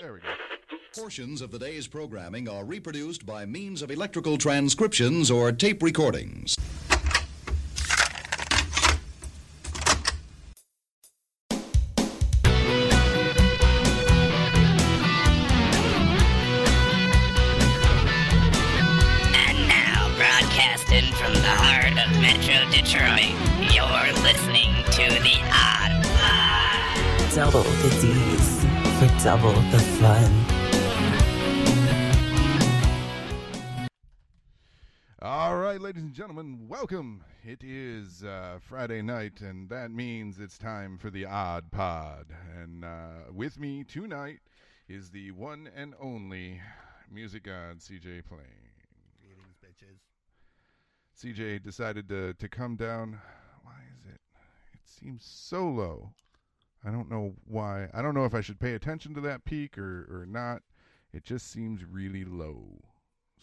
There we go. Portions of the day's programming are reproduced by means of electrical transcriptions or tape recordings. Gentlemen, welcome. It is uh, Friday night, and that means it's time for the Odd Pod. And uh, with me tonight is the one and only music god CJ Plain. Greetings, bitches. CJ decided to to come down. Why is it? It seems so low. I don't know why. I don't know if I should pay attention to that peak or or not. It just seems really low.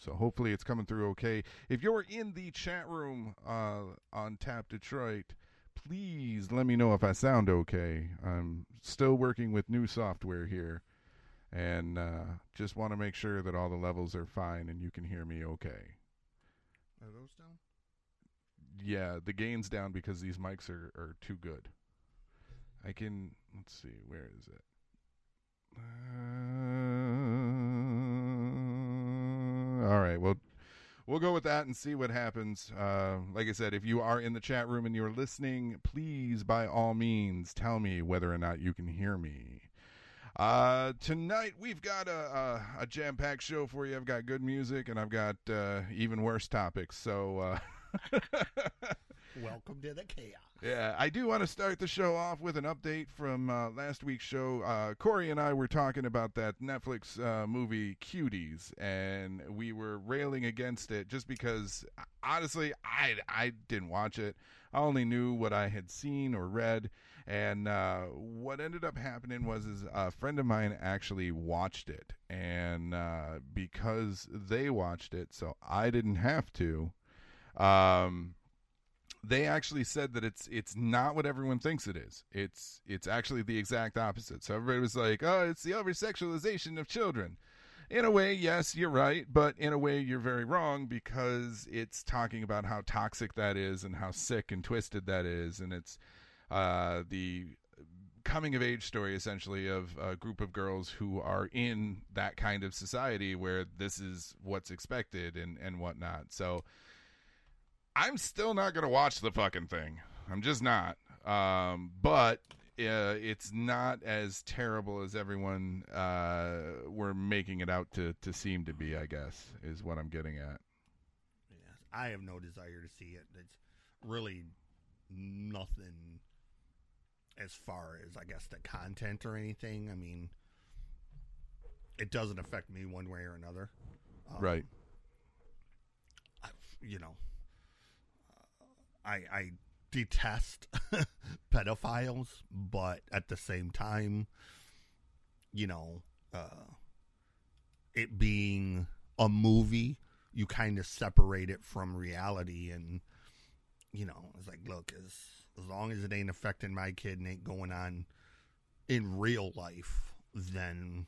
So hopefully it's coming through okay. If you're in the chat room uh, on Tap Detroit, please let me know if I sound okay. I'm still working with new software here, and uh, just want to make sure that all the levels are fine and you can hear me okay. Are those down? Yeah, the gain's down because these mics are, are too good. I can let's see, where is it? Uh, all right, well, we'll go with that and see what happens. Uh, like I said, if you are in the chat room and you're listening, please, by all means, tell me whether or not you can hear me. Uh, tonight we've got a, a, a jam-packed show for you. I've got good music and I've got uh, even worse topics. So. Uh, Welcome to the chaos. Yeah, I do want to start the show off with an update from uh, last week's show. Uh, Corey and I were talking about that Netflix uh, movie Cuties, and we were railing against it just because, honestly, I I didn't watch it. I only knew what I had seen or read, and uh, what ended up happening was is a friend of mine actually watched it, and uh, because they watched it, so I didn't have to. Um, they actually said that it's it's not what everyone thinks it is. It's it's actually the exact opposite. So everybody was like, "Oh, it's the over sexualization of children." In a way, yes, you're right, but in a way, you're very wrong because it's talking about how toxic that is and how sick and twisted that is, and it's uh, the coming of age story essentially of a group of girls who are in that kind of society where this is what's expected and and whatnot. So I'm still not gonna watch the fucking thing. I'm just not. Um, but uh, it's not as terrible as everyone uh, were making it out to to seem to be. I guess is what I'm getting at. Yes, I have no desire to see it. It's really nothing as far as I guess the content or anything. I mean, it doesn't affect me one way or another. Um, Right. I, you know, I I detest pedophiles, but at the same time, you know, uh, it being a movie, you kind of separate it from reality, and you know, it's like, look, as as long as it ain't affecting my kid and ain't going on in real life, then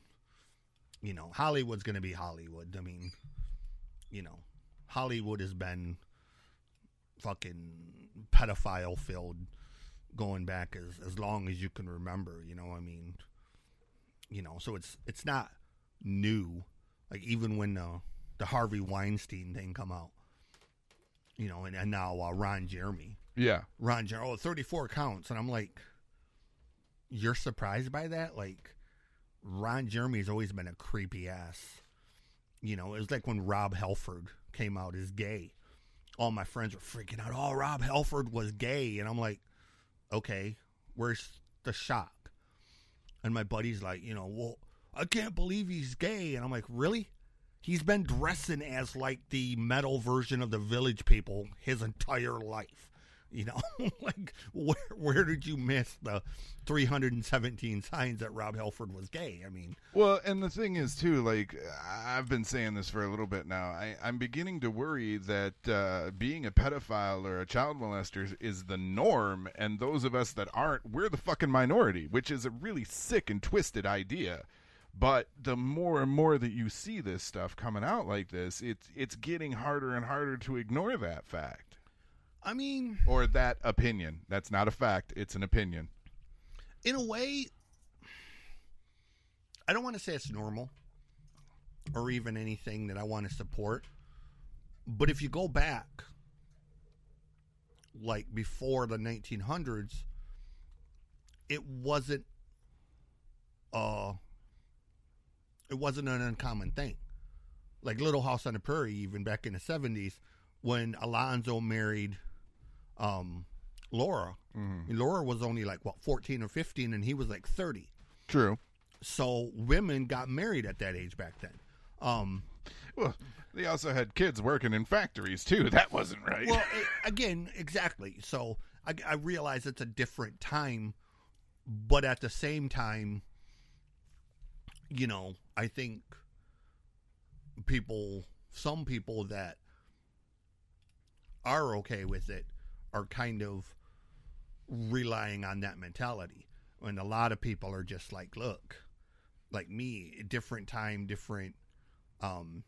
you know, Hollywood's gonna be Hollywood. I mean, you know, Hollywood has been fucking pedophile filled going back as as long as you can remember, you know, I mean, you know, so it's it's not new. Like even when the the Harvey Weinstein thing come out, you know, and, and now uh, Ron Jeremy, Yeah. Ron Jeremy, oh, 34 counts, and I'm like, you're surprised by that? Like, Ron Jeremy's always been a creepy ass. You know, it was like when Rob Halford came out as gay. All my friends were freaking out. Oh, Rob Halford was gay, and I'm like, okay, where's the shock? And my buddy's like, you know, well, I can't believe he's gay, and I'm like, really? He's been dressing as like the metal version of the Village People his entire life. You know, like where where did you miss the 317 signs that Rob Halford was gay? I mean, Well, and the thing is too, like I've been saying this for a little bit now. I, I'm beginning to worry that uh, being a pedophile or a child molester is the norm, and those of us that aren't, we're the fucking minority, which is a really sick and twisted idea. But the more and more that you see this stuff coming out like this, it's it's getting harder and harder to ignore that fact I mean, or that opinion. That's not a fact; it's an opinion. in a way, I don't want to say it's normal or even anything that I want to support. But if you go back, like before the 1900s, it wasn't uh it wasn't an uncommon thing. Like Little House on the Prairie, even back in the 70s, when Almanzo married um, Laura. Laura was only like what 14 or 15, and he was like 30. True. So women got married at that age back then. Um, Well, they also had kids working in factories too. That wasn't right. well, i again, exactly. So I, I realize it's a different time, but at the same time, you know, I think people, some people that are okay with it, are kind of relying on that mentality. When a lot of people are just like, look, like me, different time, different. Um,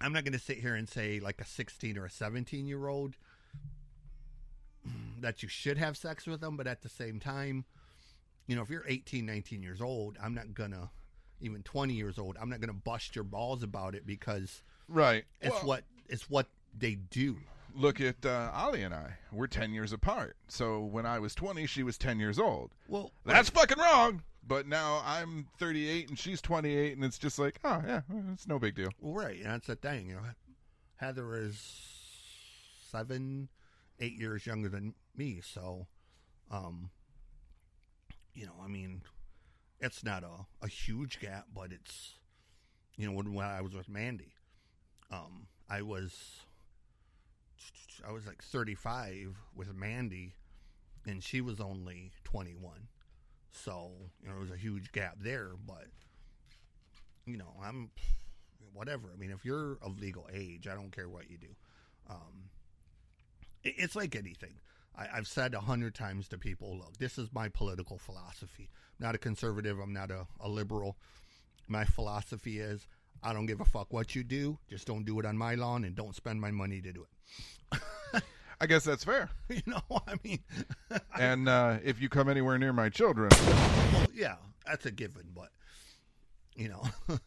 I'm not going to sit here and say like a 16 or a 17 year old that you should have sex with them, but at the same time, you know, if you're 18, 19 years old, I'm not going to, even 20 years old, I'm not going to bust your balls about it because right. it's Well, what it's what they do. Look at uh, Ali and I. We're 10 years apart. So when I was 20, she was 10 years old. Well, That's fucking wrong. But now I'm 38 and she's 28, and it's just like, oh, yeah, it's no big deal. Well, right, and that's the thing. You know, Heather is seven, eight years younger than me, so, um, you know, I mean, it's not a, a huge gap, but it's, you know, when, when I was with Mandy, um, I was, I was like thirty five with Mandy, and she was only twenty one, so you know, there was a huge gap there, but you know, I'm whatever. I mean, if you're of legal age, I don't care what you do. Um, it, it's like anything. I, I've said a hundred times to people, look, this is my political philosophy. I'm not a conservative. I'm not a, a liberal. My philosophy is I don't give a fuck what you do. Just don't do it on my lawn and don't spend my money to do it. I guess that's fair. you know, I mean, And uh, if you come anywhere near my children, well, yeah, that's a given, but you know,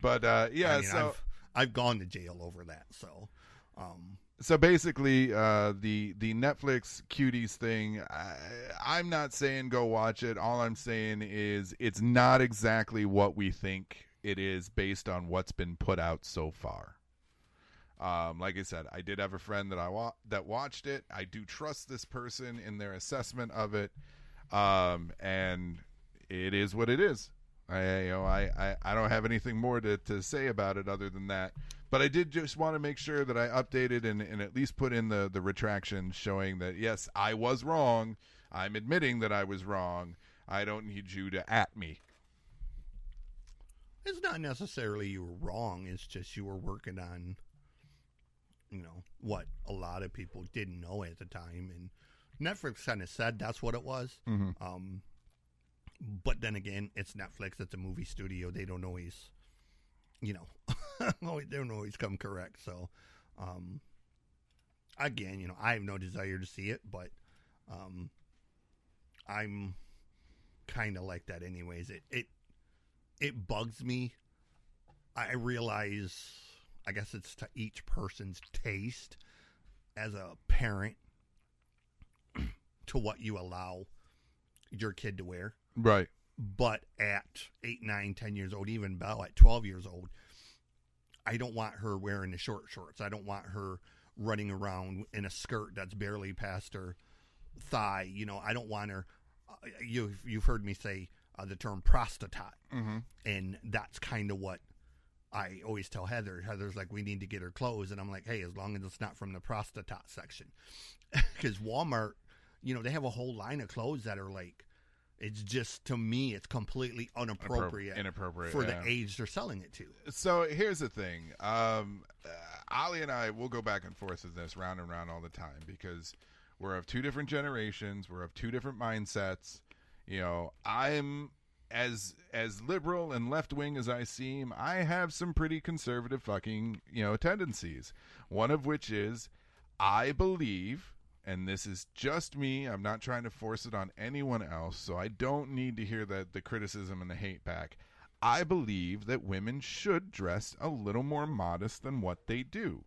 but uh, yeah, I mean, so I've, I've gone to jail over that. So, um, so basically, uh, the the Netflix cuties thing. I, I'm not saying go watch it. All I'm saying is it's not exactly what we think it is based on what's been put out so far. Um, like I said, I did have a friend that I wa- that watched it. I do trust this person in their assessment of it, um, and it is what it is. I you know I, I, I don't have anything more to, to say about it other than that. But I did just want to make sure that I updated and, and at least put in the, the retraction showing that yes, I was wrong. I'm admitting that I was wrong. I don't need you to at me. it's not necessarily you were wrong. It's just you were working on, you know, what a lot of people didn't know at the time, and Netflix kind of said that's what it was. Um, but then again, it's Netflix. It's a movie studio. They don't always, you know, they don't always come correct. So, um, again, you know, I have no desire to see it, but um, I'm kind of like that, anyways. It it it bugs me. I realize, I guess it's to each person's taste as a parent to what you allow your kid to wear. Right. But at eight, nine, ten years old, even Belle at 12 years old, I don't want her wearing the short shorts. I don't want her running around in a skirt that's barely past her thigh. You know, I don't want her. Uh, you've, you've heard me say uh, the term prostitute Mm-hmm. and that's kind of what I always tell Heather, Heather's like, we need to get her clothes. And I'm like, hey, as long as it's not from the prostitute section. Because Walmart, you know, they have a whole line of clothes that are like, it's just, to me, it's completely inappropriate, inappropriate, for yeah. the age they're selling it to. So here's the thing. Um, uh, Ali and I will go back and forth with this round and round all the time because we're of two different generations. We're of two different mindsets. You know, I'm as as liberal and left wing as I seem. I have some pretty conservative fucking you know tendencies. One of which is I believe. And this is just me. I'm not trying to force it on anyone else, so I don't need to hear that the criticism and the hate back. I believe that women should dress a little more modest than what they do.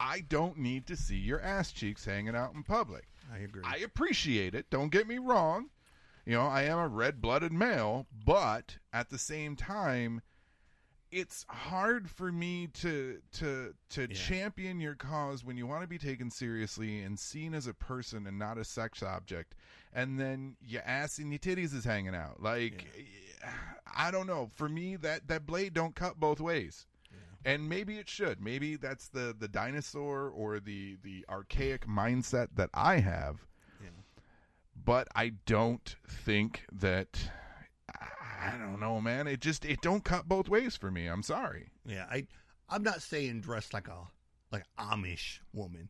I don't need to see your ass cheeks hanging out in public. I agree. I appreciate it. Don't get me wrong. You know, I am a red blooded male, but at the same time, it's hard for me to to to Yeah. champion your cause when you want to be taken seriously and seen as a person and not a sex object, and then your ass and your titties is hanging out. Like, eh, I don't know. For me, that that blade don't cut both ways. And maybe it should. Maybe that's the the dinosaur or the the archaic mindset that I have. But I don't think that I don't know, man. It just it don't cut both ways for me. I'm sorry. Yeah, I I'm not saying dress like a like Amish woman,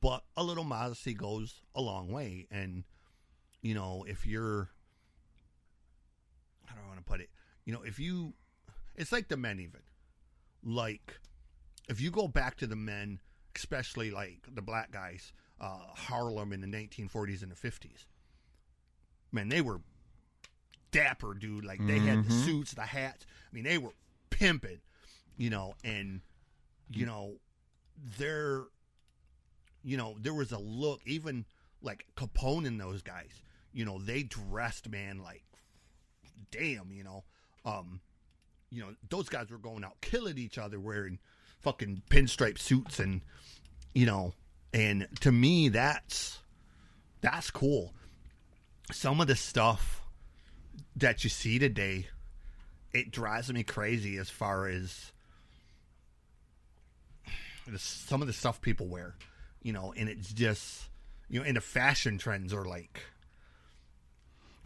but a little modesty goes a long way. And you know, if you're how do I want to put it? You know, if you it's like the men even. Like if you go back to the men, especially like the black guys, uh, Harlem in the 1940s and the 50s, man, they were dapper, dude. Like they had the suits, the hats. I mean, they were pimping, you know, and you know, there, you know, there was a look. Even like Capone and those guys, you know, they dressed, man, like damn, you know, um, you know, those guys were going out killing each other wearing fucking pinstripe suits and you know, and to me that's that's cool. Some of the stuff that you see today, it drives me crazy as far as the, some of the stuff people wear, you know, and it's just you know, and the fashion trends are like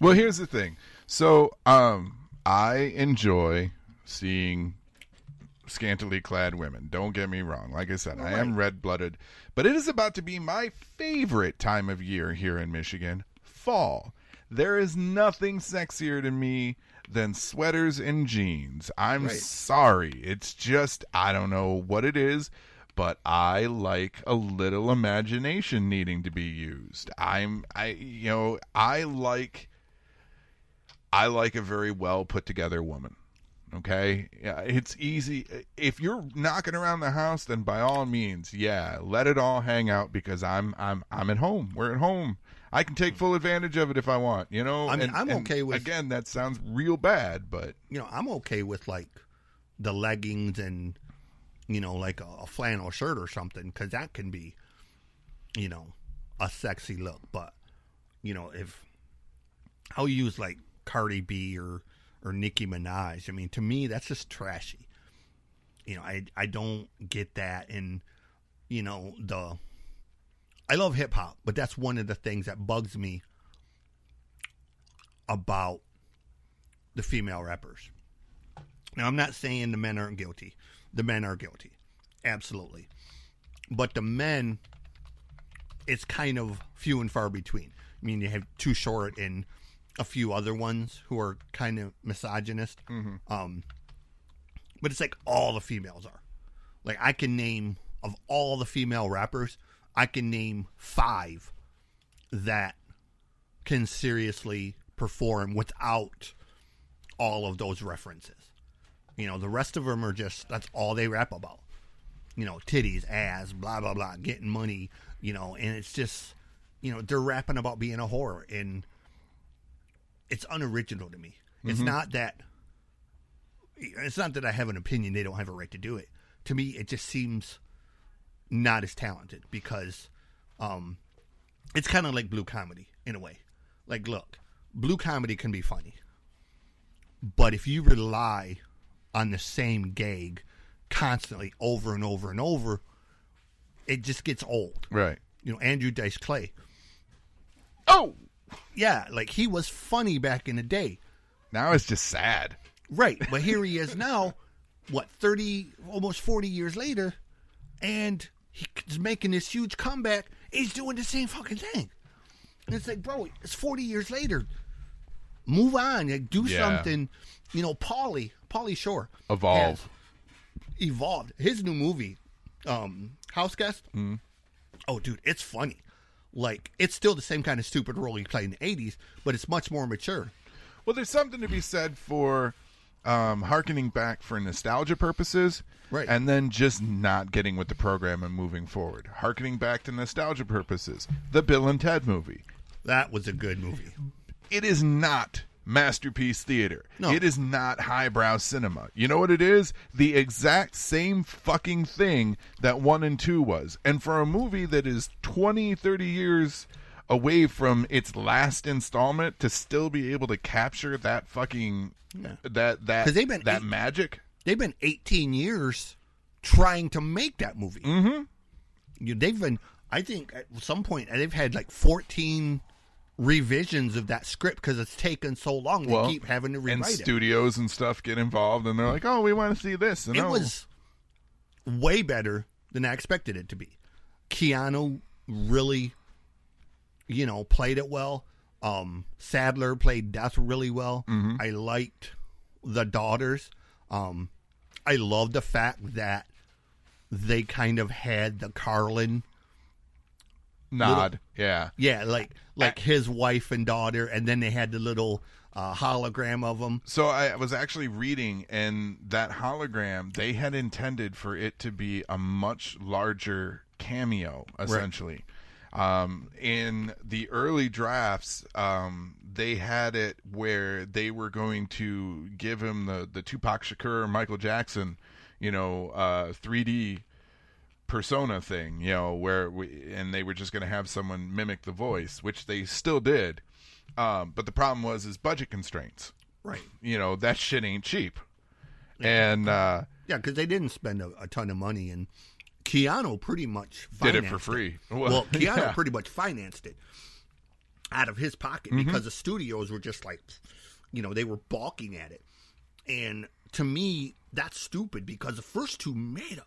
Well, here's the thing. So, um, I enjoy seeing scantily clad women. Don't get me wrong. Like I said, I am red blooded, but it is about to be my favorite time of year here in Michigan fall. There is nothing sexier to me than sweaters and jeans. I'm Right. sorry. It's just, I don't know what it is. But I like a little imagination needing to be used. I'm, I, you know, I like I like a very well put together woman. Okay, yeah, it's easy. If you're knocking around the house, then by all means, yeah, let it all hang out because I'm I'm I'm at home. We're at home. I can take full advantage of it if I want. You know. I mean, And- I'm okay with- Again, that sounds real bad, but you know, I'm okay with like the leggings and you know, like a, a flannel shirt or something because that can be, you know, a sexy look. But you know, if I'll use like Cardi B or or Nicki Minaj, I mean, to me that's just trashy. You know, I I don't get that, and you know the. I love hip hop, but that's one of the things that bugs me about the female rappers. Now, I'm not saying the men aren't guilty. The men are guilty. Absolutely. But the men, it's kind of few and far between. I mean, you have Too Short and a few other ones who are kind of misogynist. Um, but it's like all the females are. Like, I can name, of all the female rappers, I can name five that can seriously perform without all of those references. You know, the rest of them are just that's all they rap about. You know, titties, ass, blah blah blah, getting money. You know, and it's just, you know, they're rapping about being a whore, and it's unoriginal to me. It's mm-hmm. not that. It's not that I have an opinion; they don't have a right to do it. To me, it just seems not as talented because um, it's kind of like blue comedy in a way. Like, look, blue comedy can be funny, but if you rely on the same gag constantly over and over and over, it just gets old. Right. You know, Andrew Dice Clay. Oh, Yeah, like he was funny back in the day. now it's just sad. Right. But here he is now, what, 30, almost 40 years later, and he's making this huge comeback. He's doing the same fucking thing. And it's like, bro, it's 40 years later. Move on. Like, do Yeah. something. You know, Paulie, Pauly Shore. Evolve. Evolved. His new movie, um, House Guest. Mm-hmm. Oh, dude, it's funny. Like, it's still the same kind of stupid role he played in the 80s, but it's much more mature. Well, there's something to be said for um, harkening back for nostalgia purposes, Right. And then just not getting with the program and moving forward. Harkening back to nostalgia purposes, the Bill and Ted movie. That was a good movie. It is not masterpiece theater. No. It is not highbrow cinema. You know what it is? The exact same fucking thing that 1 and 2 was. And for a movie that is 20, 30 years away from its last installment to still be able to capture that fucking Yeah. that that they've been that eight- magic. they've been 18 years trying to make that movie. Mm-hmm. You, they've been, I think, at some point they've had like 14 revisions of that script because it's taken so long. They Well, keep having to and rewrite it. studios and stuff get involved and they're like, "Oh, we want to see this." And It oh, was way better than I expected it to be. Keanu really, you know, played it well. Um, Sadler played Death really well. Mm-hmm. I liked the daughters. Um, I love the fact that they kind of had the Carlin, nod. Yeah. yeah, like like his wife and daughter, and then they had the little uh, hologram of them. So I was actually reading, and that hologram they had intended for it to be a much larger cameo, essentially. Um, in the early drafts, um, they had it where they were going to give him the the Tupac Shakur, Michael Jackson, you know, uh, 3D persona thing, you know, where we and they were just going to have someone mimic the voice, which they still did. Um, but the problem was is budget constraints. Right. You know that shit ain't cheap. And uh, Yeah, because they didn't spend a, a ton of money, and Keanu pretty much did it for free. Well, Keanu yeah. Mm-hmm. pretty much financed it out of his pocket because the studios were just like, you know, they were balking at it. And to me, that's stupid because the first two made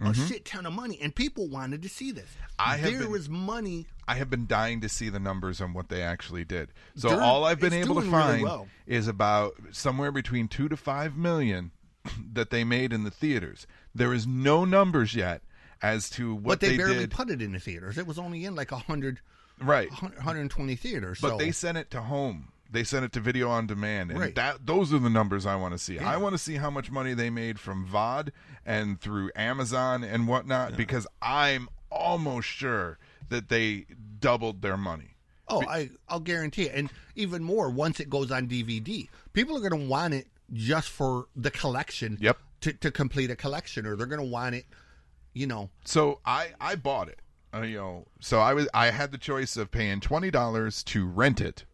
a, a shit ton of money, and people wanted to see this. Mm-hmm. I have there been- was money. I have been dying to see the numbers on what they actually did. So They're- all I've been able to doing really find well. is about somewhere between two to five million that they made in the theaters. There is no numbers yet as to what but they, barely did. put it in the theaters. It was only in like a hundred, right, 120 theaters. but so. they sent it to home. They sent it to video on demand, and Right. that those are the numbers I want to see. I want to see how much money they made from VOD and through Amazon and whatnot, because I'm almost sure that they doubled their money. Oh, I I'll guarantee it. And even more once it goes on DVD. People are going to want it just for the collection. Yep. To to complete a collection or they're going to want it, you know. So I I bought it. Uh, you know, so I was I had the choice of paying twenty dollars to rent it,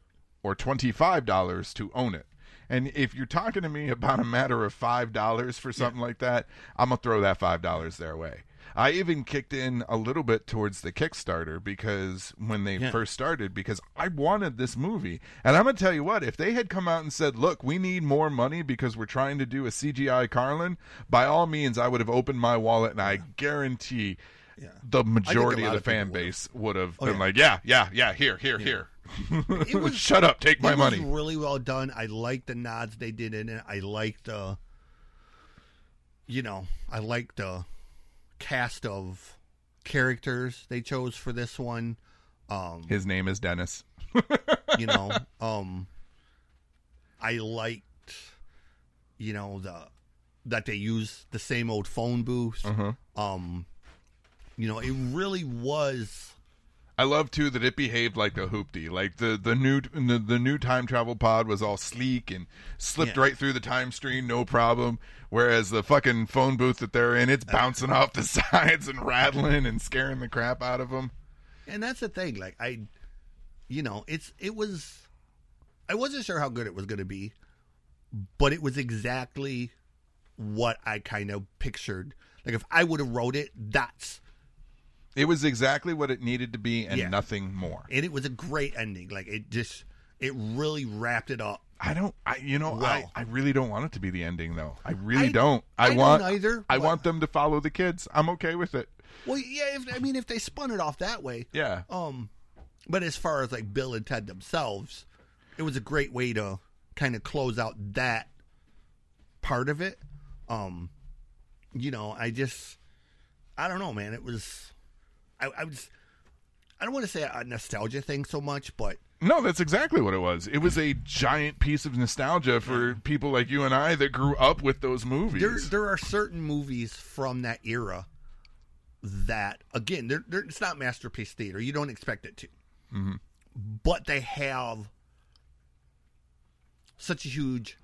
or twenty five dollars to own it. And if you're talking to me about a matter of five dollars for something like that, I'm gonna throw that five dollars their way. I even kicked in a little bit towards the Kickstarter because when they Yeah. first started, because I wanted this movie. And I'm gonna tell you what, if they had come out and said, "Look, we need more money because we're trying to do a CGI Carlin," by all means, I would have opened my wallet, and I guarantee the majority of the of fan base would have Oh, been yeah. like, "Yeah, yeah, yeah, here, here, here." It was- Shut up, take my it money. was really well done. I like the nods they did in it. I like the you know, I like the cast of characters they chose for this one. Um His name is Dennis. you know um i liked you know the that they use the same old phone booth Uh-huh. um you know it really was I love too that it behaved like a hoopty. Like the the new the, the new time travel pod was all sleek and slipped Yeah. right through the time stream, no problem. Whereas the fucking phone booth that they're in, it's uh. bouncing off the sides and rattling and scaring the crap out of them. and that's the thing like i you know it's it was i wasn't sure how good it was going to be but it was exactly what I kind of pictured. Like if I would have wrote it, that's It was exactly what it needed to be and Yeah. nothing more. and it was a great ending. Like it just it really wrapped it up. I don't. I you know I, Well. I really don't want it to be the ending though. I really I- don't. I, I don't want either, I but- want them to follow the kids. I'm okay with it. Well, yeah, if, I mean if they spun it off that way, Yeah. Um, but as far as like Bill and Ted themselves, it was a great way to kind of close out that part of it. Um, you know, I just, I don't know, man. It was, I, I was, I don't want to say a nostalgia thing so much, but No, that's exactly what it was. It was a giant piece of nostalgia for people like you and I that grew up with those movies. there there are certain movies from that era that again they're, they're, it's not masterpiece theater. You don't expect it to. But they have such a huge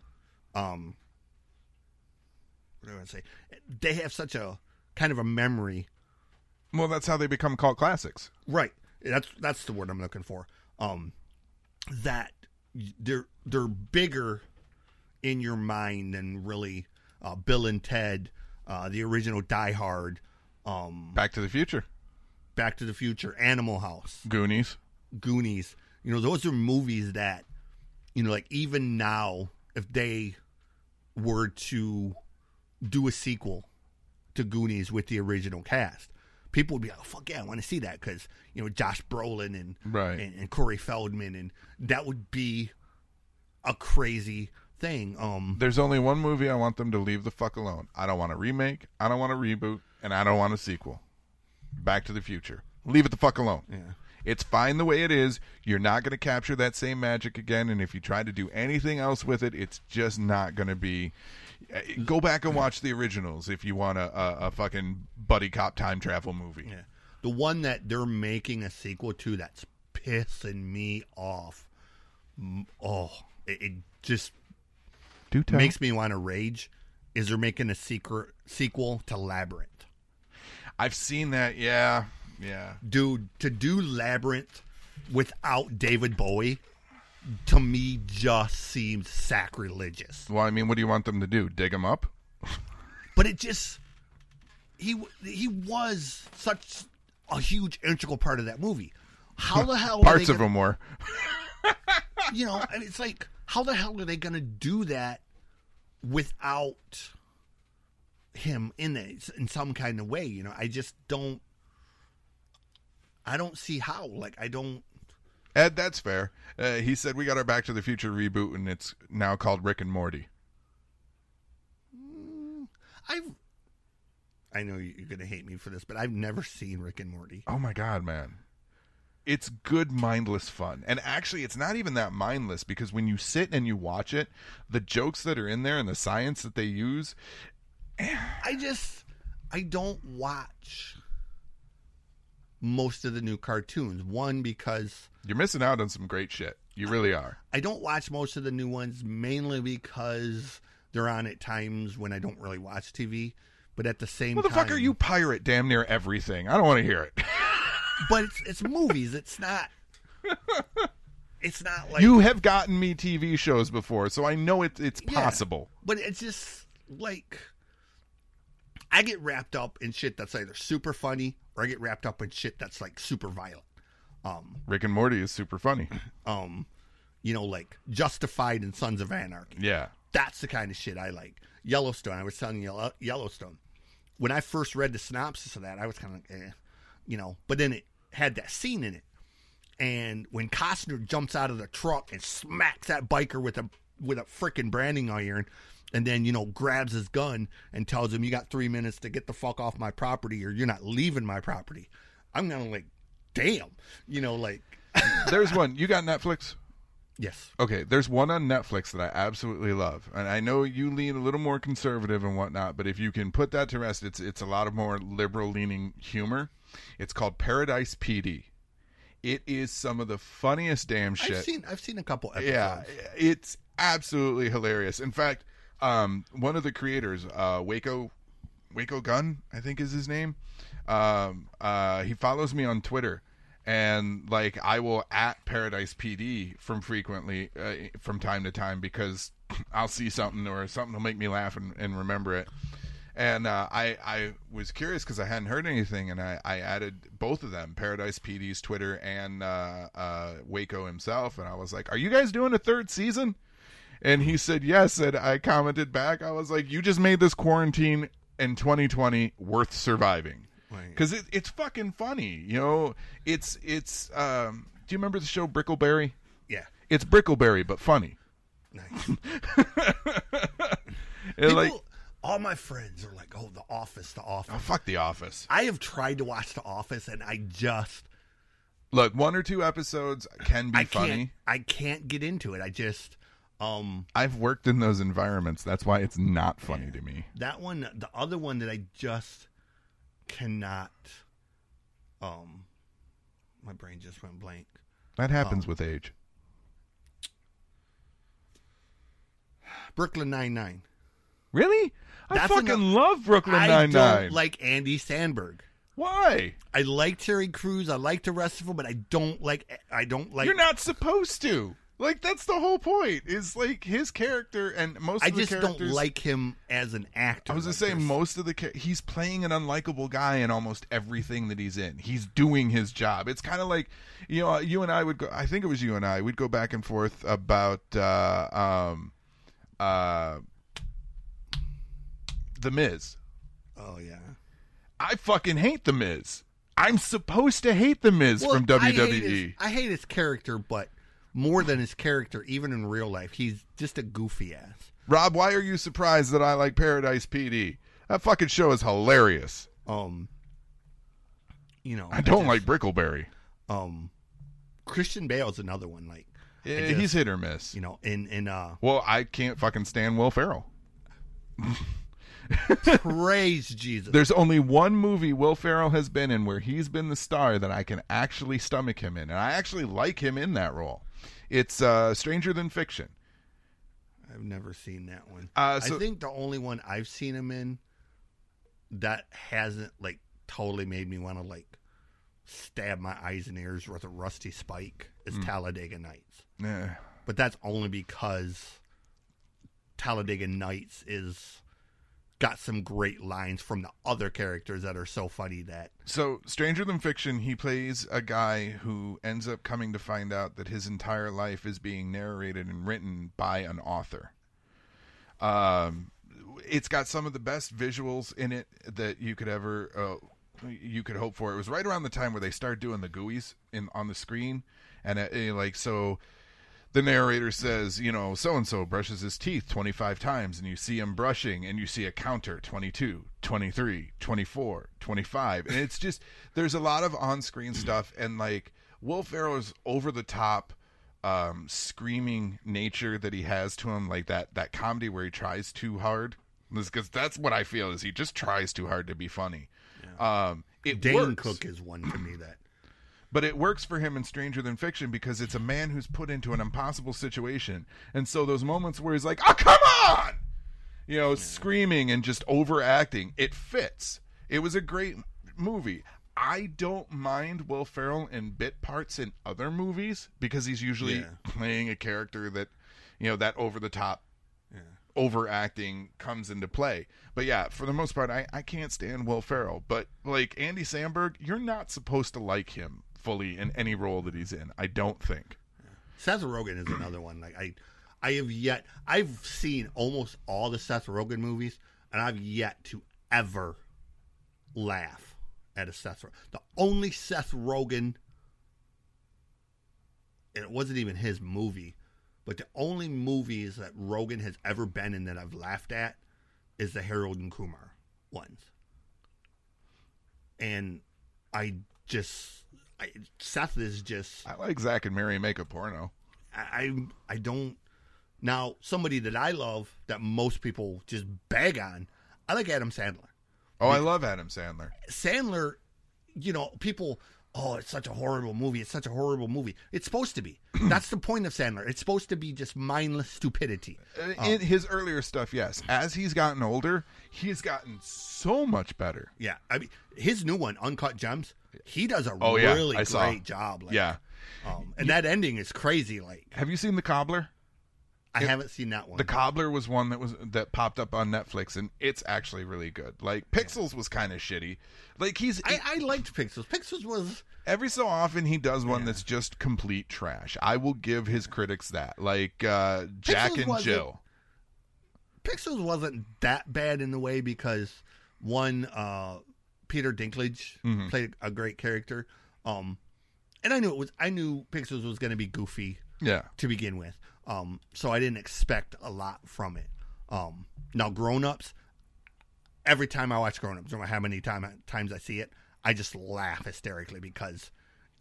um what do i want to say? They have such a kind of a memory well, that's how they become cult classics. right. That's that's the word i'm looking for. Um that they're they're bigger in your mind than really uh, bill and ted uh, the original die hard um Back to the Future, back to the future animal house. Goonies. goonies. You know those are movies that you know like even now if they were to do a sequel to goonies with the original cast people would be like, oh, "Fuck yeah, I want to see that" because you know Josh Brolin and Right. and, and Corey Feldman, and that would be a crazy thing. Um, There's only one movie I want them to leave the fuck alone. I don't want a remake. I don't want a reboot, and I don't want a sequel. Back to the Future. Leave it the fuck alone. Yeah. It's fine the way it is. You're not going to capture that same magic again, and if you try to do anything else with it, it's just not going to be. uh, Go back and watch the originals if you want a, a, a fucking buddy cop time travel movie. yeah, the one that they're making a sequel to that's pissing me off. Oh, it, it just makes me want to rage. Is they're making a secret sequel to Labyrinth? I've seen that. Yeah, yeah. dude to do labyrinth without david bowie to me just seems sacrilegious Well, I mean, what do you want them to do? Dig him up? but it just he he was such a huge integral part of that movie how the hell are Parts of gonna- them were. you know and it's like how the hell are they gonna do that without him in it in some kind of way you know i just don't i don't see how like i don't Ed, that's fair. Uh, he said we got our Back to the Future reboot, and it's now called Rick and Morty. I've I know you- you're gonna hate me for this, but I've never seen Rick and Morty. Oh my god, man. It's good mindless fun. And actually it's not even that mindless because when you sit and you watch it, the jokes that are in there and the science that they use, I just I don't watch most of the new cartoons. One because you're missing out on some great shit. You really are. I don't watch most of the new ones mainly because they're on at times when I don't really watch TV. But at the same time, Motherfucker, you pirate damn near everything. I don't want to hear it. But it's it's movies. It's not. It's not like you have gotten me TV shows before, so I know it, it's Yeah. possible. But it's just like I get wrapped up in shit that's either super funny or I get wrapped up in shit that's like super violent. Um, Rick and Morty is super funny. um, you know, like Justified and Sons of Anarchy. Yeah. That's the kind of shit I like. Yellowstone. I was telling you Yellowstone. When I first read the synopsis of that, I was kind of like, eh, you know. But then it had that scene in it, and when Costner jumps out of the truck and smacks that biker with a with a freaking branding iron, and then you know grabs his gun and tells him, "You got three minutes to get the fuck off my property, or you're not leaving my property." I'm gonna like, damn, you know, like, There's one. You got Netflix? yes, Okay, there's one on Netflix that I absolutely love, and I know you lean a little more conservative and whatnot, but if you can put that to rest, it's it's a lot of more liberal leaning humor. It's called Paradise PD. It is some of the funniest damn shit. I've seen I've seen a couple episodes. yeah, it's absolutely hilarious. In fact, um, one of the creators, uh, Waco, Waco Gun, I think is his name. Um, uh, he follows me on Twitter, and like I will at Paradise PD from frequently uh, from time to time because I'll see something or something will make me laugh and, and remember it. And uh, I I was curious because I hadn't heard anything, and I, I added both of them, Paradise PD's Twitter and uh, uh, Waco himself, and I was like, "Are you guys doing a third season?" And he said yes, and I commented back. I was like, "You just made this quarantine in 2020 worth surviving." Because it, it's fucking funny. You know, it's it's. Um, do you remember the show Brickleberry? Yeah. It's Brickleberry, but funny. Nice. And, like, all my friends are like, "Oh, The Office, The Office." oh fuck The Office. I have tried to watch The Office, and I just Look, one or two episodes can be I funny. can't I can't get into it. I just um I've worked in those environments. That's why it's not funny to me. that one, the other one that I just cannot. Um, my brain just went blank. That happens Oh. with age. Brooklyn Nine Nine. Really? I That's fucking enough- love Brooklyn I Nine Nine. don't like Andy Samberg. Why? I like Terry Crews. I like the rest of them, but I don't like. I don't like. You're not supposed to. Like that's the whole point. Is like his character and most I of the just characters. don't like him as an actor. I was gonna like say this. most of the cha- he's playing an unlikable guy in almost everything that he's in. He's doing his job. It's kind of like you know you and I would go. I think it was you and I. We'd go back and forth about uh, um, uh, the Miz. Oh yeah. I fucking hate the Miz. I'm supposed to hate the Miz Well, from E. I hate, WWE. his, I hate his character, but more than his character, even in real life, he's just a goofy ass. Rob, why are you surprised that I like Paradise PD? That fucking show is hilarious. Um, you know, I don't just- like Brickleberry. Um, Christian Bale's another one. Like, I Yeah, just- he's hit or miss. you know, in in uh, Well, I can't fucking stand Will Ferrell. praise Jesus. There's only one movie Will Ferrell has been in where he's been the star that I can actually stomach him in, and I actually like him in that role. It's uh, Stranger Than Fiction. I've never seen that one. Uh, so- I think the only one I've seen him in that hasn't like totally made me want to like stab my eyes and ears with a rusty spike is Hmm. Talladega Nights. Eh. But that's only because Talladega Nights is got some great lines from the other characters that are so funny that So, Stranger Than Fiction, he plays a guy who ends up coming to find out that his entire life is being narrated and written by an author. Um, it's got some of the best visuals in it that you could ever uh, you could hope for. It was right around the time where they started doing the GUIs in on the screen, and uh, eh, like so. The narrator says, you know, so and so brushes his teeth 25 times, and you see him brushing, and you see a counter 22, 23, 24, 25. And it's just, there's a lot of on screen stuff, and like Will Ferrell's over the top, um, screaming nature that he has to him, like that, that comedy where he tries too hard. Because that's what I feel is he just tries too hard to be funny. Um, it Dane works Cook is one to me that but it works for him in Stranger Than Fiction because it's a man who's put into an impossible situation, and so those moments where he's like, "Oh, come on," you know, screaming and just overacting, it fits. It was a great movie. I don't mind Will Ferrell in bit parts in other movies because he's usually Yeah. playing a character that, you know, that over the top overacting comes into play. But yeah, for the most part, I, I can't stand Will Ferrell. But like Andy Samberg, you're not supposed to like him fully in any role that he's in. I don't think. Seth Rogen is another one. Like I, I have yet. I've seen almost all the Seth Rogen movies, and I've yet to ever laugh at a Seth. Ro- The only Seth Rogen, and it wasn't even his movie, but the only movies that Rogen has ever been in that I've laughed at is the Harold and Kumar ones, and I just. I, Seth is just I like Zack and Miri make a porno. I I I don't now somebody that I love that most people just bag on. I like Adam Sandler. Oh, I love Adam Sandler. Sandler, you know, people oh, it's such a horrible movie. It's such a horrible movie. It's supposed to be. That's the point of Sandler. It's supposed to be just mindless stupidity. Uh, In his earlier stuff, yes. As he's gotten older, he's gotten so much better. Yeah, I mean, his new one, Uncut Gems, he does a Oh, yeah, really I great saw. job. Like, Yeah. um, and that ending is crazy. Like, Have you seen The Cobbler? I haven't seen that one. The Cobbler was one that was that popped up on Netflix, and it's actually really good. Like Pixels was kind of shitty. Like he's I, I liked Pixels. Pixels was every so often he does one that's just complete trash. I will give his critics that. Like uh, Jack Pixels and Jill. Pixels wasn't that bad in the way because one, uh, Peter Dinklage Mm-hmm. played a great character. Um, and I knew it was. I knew Pixels was going to be goofy Yeah. to begin with. Um, so I didn't expect a lot from it. Um, now, Grown Ups, every time I watch Grown Ups, no matter how many time, times I see it, I just laugh hysterically because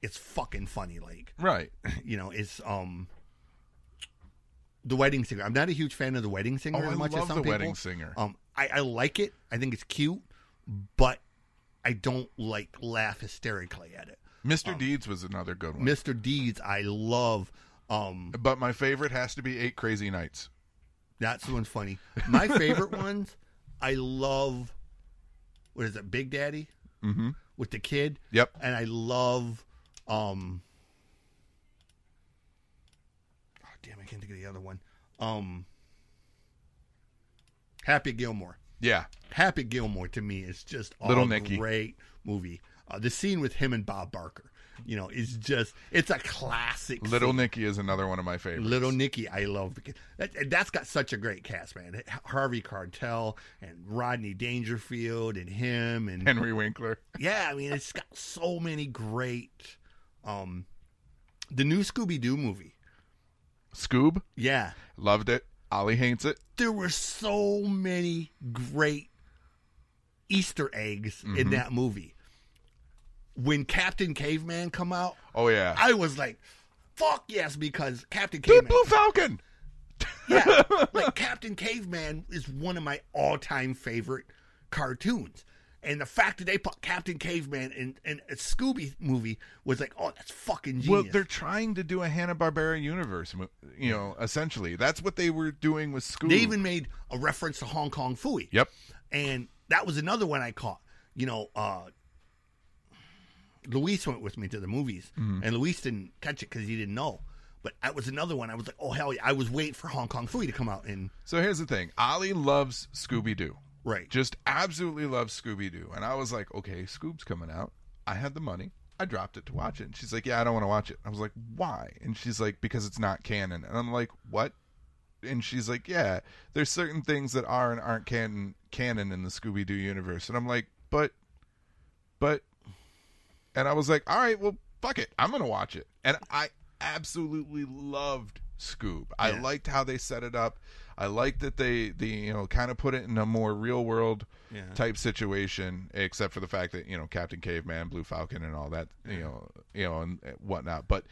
it's fucking funny. Like, Right. you know, it's um, the Wedding Singer. I'm not a huge fan of the Wedding Singer Oh, as I much love as some The people. Wedding Singer. Um, I, I like it. I think it's cute, but I don't like laugh hysterically at it. Mr. Deeds was another good one. Mr. Deeds, I love. Um, but my favorite has to be Eight Crazy Nights. That's the one's funny. My favorite ones, I love. What is it, Big Daddy? Mm-hmm. With the kid. Yep. And I love. um oh, Damn, I can't think of the other one. Um Happy Gilmore. Yeah. Happy Gilmore to me is just a Nicky. great movie. Uh, the scene with him and Bob Barker, you know, is just it's a classic. Little scene. Nicky is another one of my favorites. Little Nicky, I love that. That's got such a great cast, man. Harvey Keitel and Rodney Dangerfield and him and Henry Winkler. yeah, I mean it's got so many great. Um, the new Scooby Doo movie, Scoob. yeah, Loved it. Ollie hates it. there were so many great Easter eggs Mm-hmm. in that movie. When Captain Caveman come out, Oh yeah. I was like, "Fuck yes!" Because Captain Dude, Caveman, Blue Falcon. yeah, like Captain Caveman is one of my all-time favorite cartoons. And the fact that they put Captain Caveman in, in a Scooby movie was like, oh, that's fucking genius. Well, they're trying to do a Hanna Barbera universe. You know, essentially, that's what they were doing with Scooby. They even made a reference to Hong Kong Phooey. Yep. And that was another one I caught. You know, uh, Luis went with me to the movies, Mm-hmm. and Luis didn't catch it because he didn't know. But that was another one. I was like, oh hell yeah! I was waiting for Hong Kong Phooey to come out, and So here's the thing. Ali loves Scooby Doo. right, Just absolutely loves Scooby Doo. And I was like, okay, Scoob's coming out. I had the money. I dropped it to watch it. And she's like, yeah, I don't want to watch it. I was like, why? And she's like, because it's not canon. And I'm like, what? And she's like, yeah, there's certain things that are and aren't canon canon in the Scooby Doo universe. And I'm like, but, but, and I was like, all right, well, fuck it, I'm gonna watch it. And I absolutely loved Scoob. I liked how they set it up. I liked that they, they you know, kind of put it in a more real world Yeah. type situation, except for the fact that you know Captain Caveman, Blue Falcon, and all that, you know, you know, and whatnot. But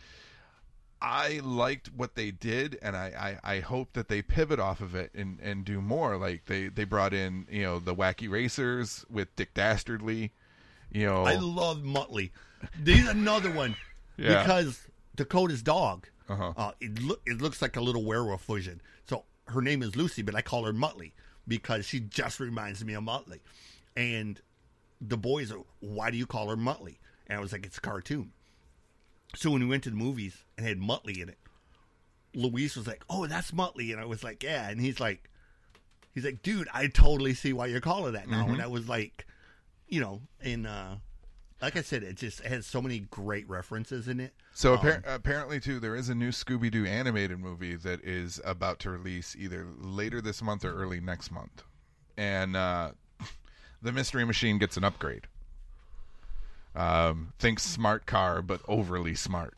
I liked what they did, and I, I, I hope that they pivot off of it and, and do more. Like they, they brought in you know the Wacky Racers with Dick Dastardly, you know, I love Muttley. There's another one Yeah. because Dakota's dog. Uh-huh. Uh, it look it looks like a little werewolf version. So her name is Lucy, but I call her Muttley because she just reminds me of Muttley. And the boys are, why do you call her Muttley? And I was like, it's a cartoon. So when we went to the movies and had Muttley in it, Luis was like, "Oh, that's Muttley," and I was like, "Yeah." And he's like, "He's like, dude, I totally see why you're calling that now." And I was like, you know, and uh, like I said, it just has so many great references in it. So Um, appar- apparently, too, there is a new Scooby Doo animated movie that is about to release either later this month or early next month, and uh, the Mystery Machine gets an upgrade. Um, think smart car, but overly smart.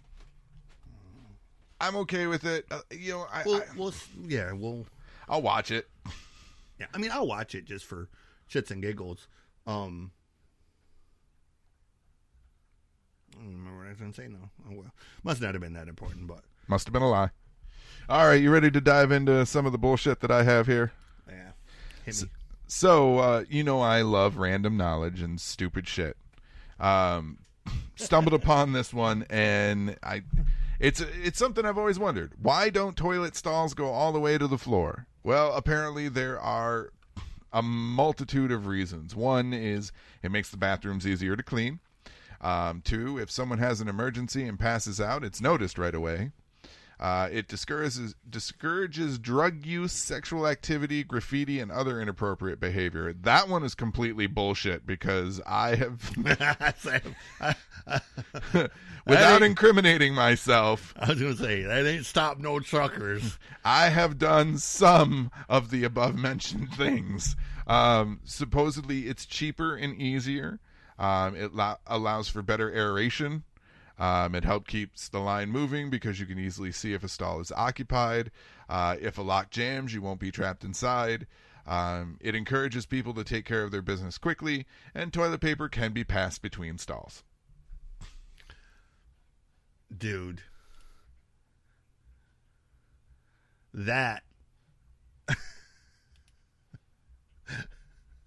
I'm okay with it. Uh, you know, I, Well, I well, yeah, well, I'll watch it. yeah. I mean, I'll watch it just for shits and giggles. Um, I don't remember what I was going to say now. Oh well, must not have been that important, but Must have been a lie. All right, you ready to dive into some of the bullshit that I have here? yeah, hit me. So, uh, you know, I love random knowledge and stupid shit. Um, stumbled upon this one, and I, it's it's something I've always wondered. Why don't toilet stalls go all the way to the floor? Well, apparently there are a multitude of reasons. One is it makes the bathrooms easier to clean. Um, two, if someone has an emergency and passes out, it's noticed right away. Uh, it discourages discourages drug use, sexual activity, graffiti, and other inappropriate behavior. That one is completely bullshit because I have, without incriminating myself, I was gonna say that ain't stop no truckers. I have done some of the above mentioned things. Um, supposedly, it's cheaper and easier. Um, it lo- allows for better aeration. Um, it helps keeps the line moving because you can easily see if a stall is occupied. Uh, if a lock jams, you won't be trapped inside. Um, it encourages people to take care of their business quickly, and toilet paper can be passed between stalls. dude. That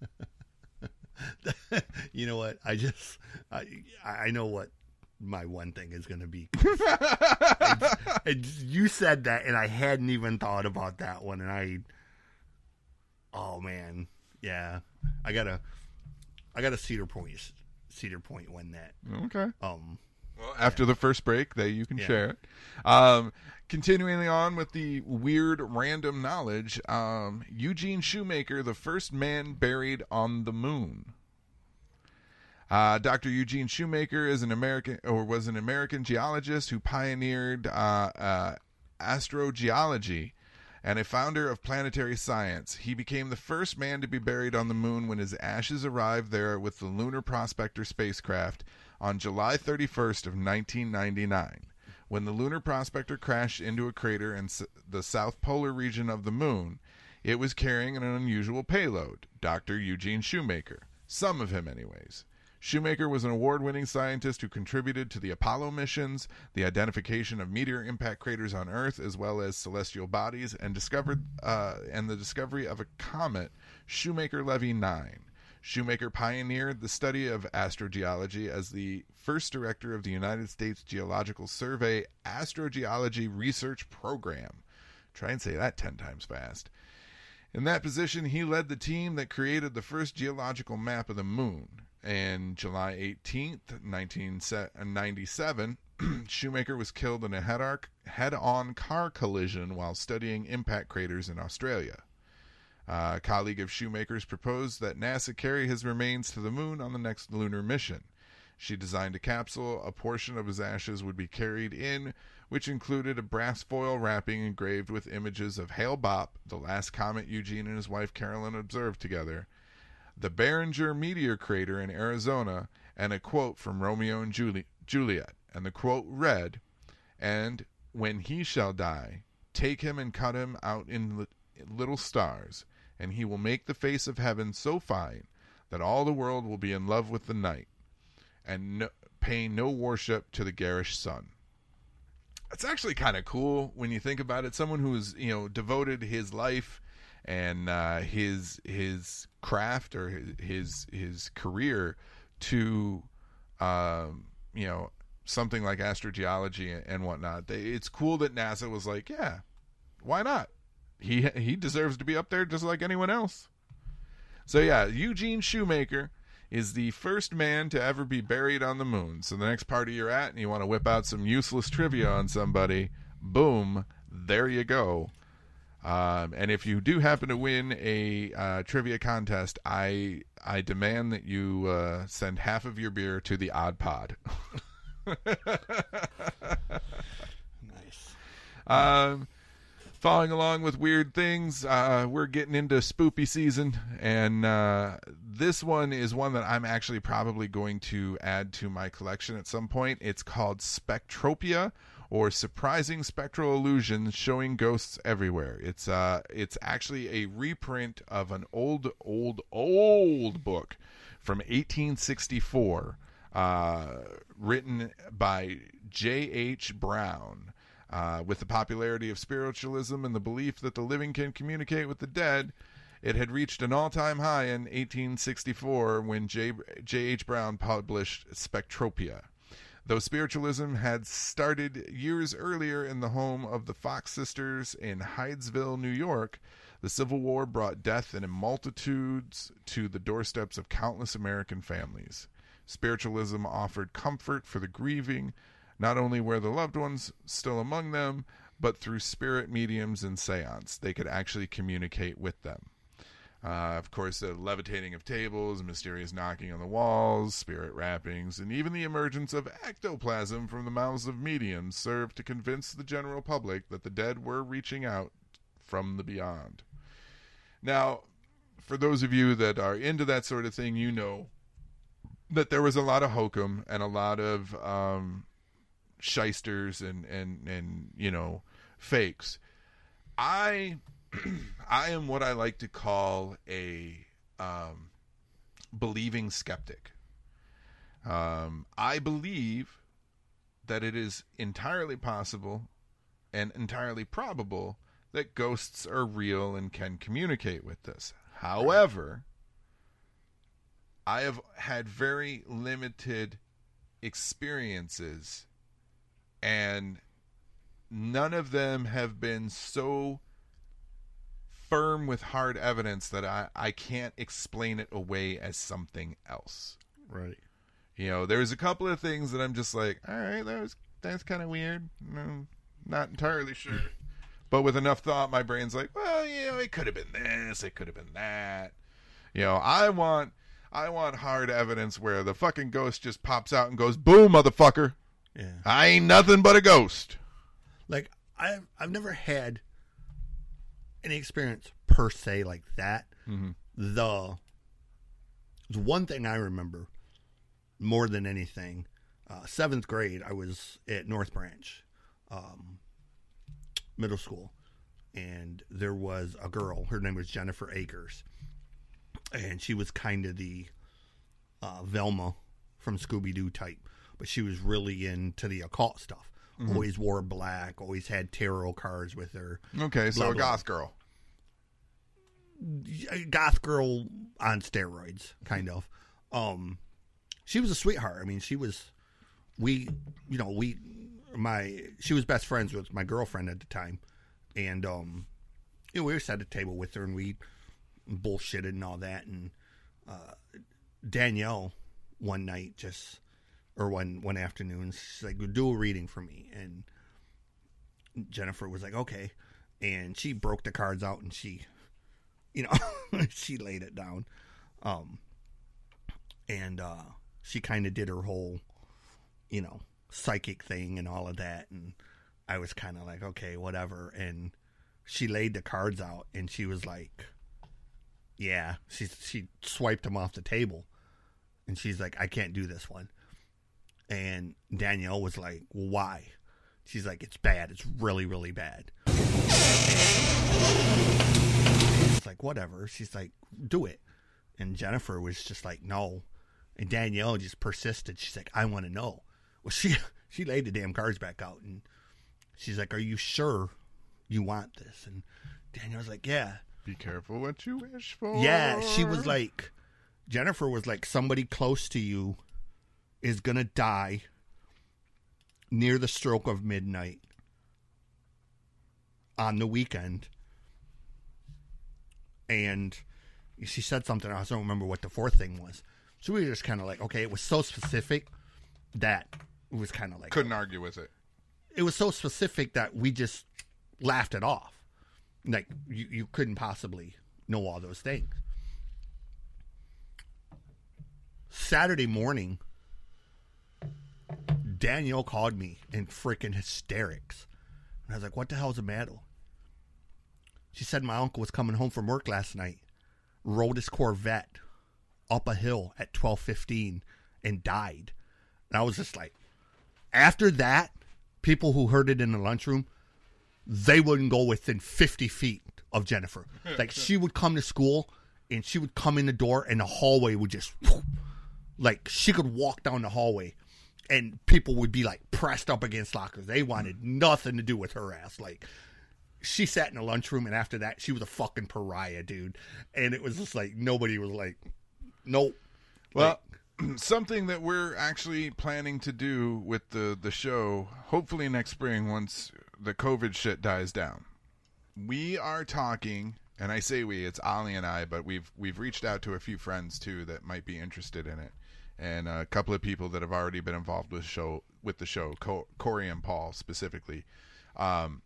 you know what? I just I I know what my one thing is going to be. It's- it's- you said that, and I hadn't even thought about that one, and I. Oh man, yeah, I gotta, I gotta Cedar Point, Cedar Point win that. Okay. Um, Well, after the first break, that you can Yeah. share it. Um, continuing on with the weird random knowledge, um, Eugene Shoemaker, the first man buried on the moon. Uh, Dr. Eugene Shoemaker is an American, or was an American geologist who pioneered uh, uh, astrogeology and a founder of planetary science. He became the first man to be buried on the moon when his ashes arrived there with the Lunar Prospector spacecraft on July 31st of 1999. When the Lunar Prospector crashed into a crater in the south polar region of the moon, it was carrying an unusual payload, Dr. Eugene Shoemaker. Some of him, anyways. Shoemaker was an award winning scientist who contributed to the Apollo missions, the identification of meteor impact craters on Earth, as well as celestial bodies, and discovered uh, and the discovery of a comet, Shoemaker Levy 9. Shoemaker pioneered the study of astrogeology as the first director of the United States Geological Survey Astrogeology Research Program. Try and say that 10 times fast. In that position, he led the team that created the first geological map of the moon. And July 18th, 1997, uh, Shoemaker was killed in a head on car collision while studying impact craters in Australia. A colleague of Shoemaker's proposed that NASA carry his remains to the moon on the next lunar mission. She designed a capsule. A portion of his ashes would be carried in, which included a brass foil wrapping engraved with images of Hale Bopp, the last comet Eugene and his wife Carolyn observed together, the Barringer meteor crater in Arizona, and a quote from Romeo and Juli- Juliet. And the quote read, And when he shall die, take him and cut him out in li- little stars, and he will make the face of heaven so fine that all the world will be in love with the night, and no, pay no worship to the garish sun. It's actually kind of cool when you think about it. Someone who's you know devoted his life and uh, his his craft or his his, career to um, you know something like astrogeology and, and whatnot. They, it's cool that NASA was like, yeah, why not? He he deserves to be up there just like anyone else. So yeah, Eugene Shoemaker is the first man to ever be buried on the moon. So the next party you're at and you want to whip out some useless trivia on somebody, boom, there you go. Um, and if you do happen to win a uh, trivia contest, I I demand that you uh, send half of your beer to the Odd Pod. nice. Um, following along with weird things, uh, we're getting into spoopy season, and uh, this one is one that I'm actually probably going to add to my collection at some point. It's called Spectropia, or Surprising Spectral Illusions Showing Ghosts Everywhere. It's uh, it's actually a reprint of an old, old, old book from 1864, uh, written by J.H. Brown. Uh, with the popularity of spiritualism and the belief that the living can communicate with the dead, It had reached an all time high in 1864 when J. J.H. Brown published Spectropia. Though spiritualism had started years earlier in the home of the Fox sisters in Hydesville, New York, the Civil War brought death in multitudes to the doorsteps of countless American families. Spiritualism offered comfort for the grieving, not only were the loved ones still among them, but through spirit mediums and seance, they could actually communicate with them. Uh, of course, the levitating of tables, mysterious knocking on the walls, spirit rappings, and even the emergence of ectoplasm from the mouths of mediums served to convince the general public that the dead were reaching out from the beyond. Now, for those of you that are into that sort of thing, you know that there was a lot of hokum and a lot of um, shysters and, and, and, you know, fakes. I I am what I like to call a um, believing skeptic. Um, I believe that it is entirely possible and entirely probable that ghosts are real and can communicate with us. However, I have had very limited experiences, and none of them have been so firm with hard evidence that I, I can't explain it away as something else. Right. You know, there's a couple of things that I'm just like, all right, that was that's kind of weird. No, not entirely sure. But with enough thought, my brain's like, well, you know, it could have been this, it could have been that. You know, I want I want hard evidence where the fucking ghost just pops out and goes, "Boom, motherfucker! Yeah. I ain't nothing but a ghost." Like I've I've never had any experience per se like that. Mhm. The the one thing I remember more than anything, uh, seventh grade, I was at North Branch um, Middle School, and there was a girl. Her name was Jennifer Akers, and she was kind of the uh, Velma from Scooby Doo type, but she was really into the occult stuff. Always wore black. Always had tarot cards with her. Okay, so Blah, a blah. goth girl. goth girl on steroids, kind of. Um, she was a sweetheart. I mean, she was. We, you know, we, my, she was best friends with my girlfriend at the time, and um, you know, we were sat at a table with her and we bullshitted and all that, and uh, Danielle one night just or one one afternoon she's like do a reading for me. And Jennifer was like okay. And she broke the cards out and she you know she laid it down. Um and uh she kind of did her whole you know psychic thing and all of that. And I was kind of like okay whatever. And she laid the cards out and she was like yeah. She she swiped them off the table. And she's like I can't do this one and Danielle was like well, why? She's like it's bad. It's really really bad. It's like whatever. She's like do it. And Jennifer was just like no. And Danielle just persisted. She's like I want to know. Well she she laid the damn cards back out and she's like are you sure you want this? And Danielle's like yeah. Be careful what you wish for. yeah, she was like, Jennifer was like, somebody close to you is gonna die near the stroke of midnight on the weekend. And she said something, I don't remember what the fourth thing was. So we were just kind of like, okay, it was so specific that it was kind of like, couldn't argue with it. it was so specific that we just laughed it off. Like you, you couldn't possibly know all those things. Saturday morning, Danielle called me in freaking hysterics. And I was like, what the hell's the matter? She said my uncle was coming home from work last night, rode his Corvette up a hill at 12:15 and died. And I was just like after that, people who heard it in the lunchroom, they wouldn't go within 50 feet of Jennifer. Like she would come to school and she would come in the door and the hallway would just like she could walk down the hallway and people would be like pressed up against lockers. They wanted mm. nothing to do with her ass. Like she sat in the lunchroom, and after that, she was a fucking pariah, dude. And it was just like nobody was like, nope. Well, something that we're actually planning to do with the the show, hopefully next spring once the COVID shit dies down. We are talking, and I say we, it's Ollie and I, but we've we've reached out to a few friends too that might be interested in it, and a couple of people that have already been involved with show with the show, Co- Corey and Paul specifically. Um,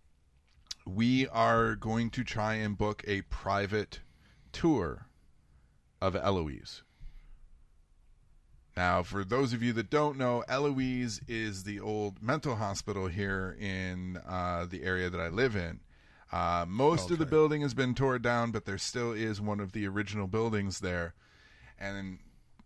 we are going to try and book a private tour of Eloise. Now, for those of you that don't know, Eloise is the old mental hospital here in uh, the area that I live in. Uh, most of the building has been torn down, but there still is one of the original buildings there. And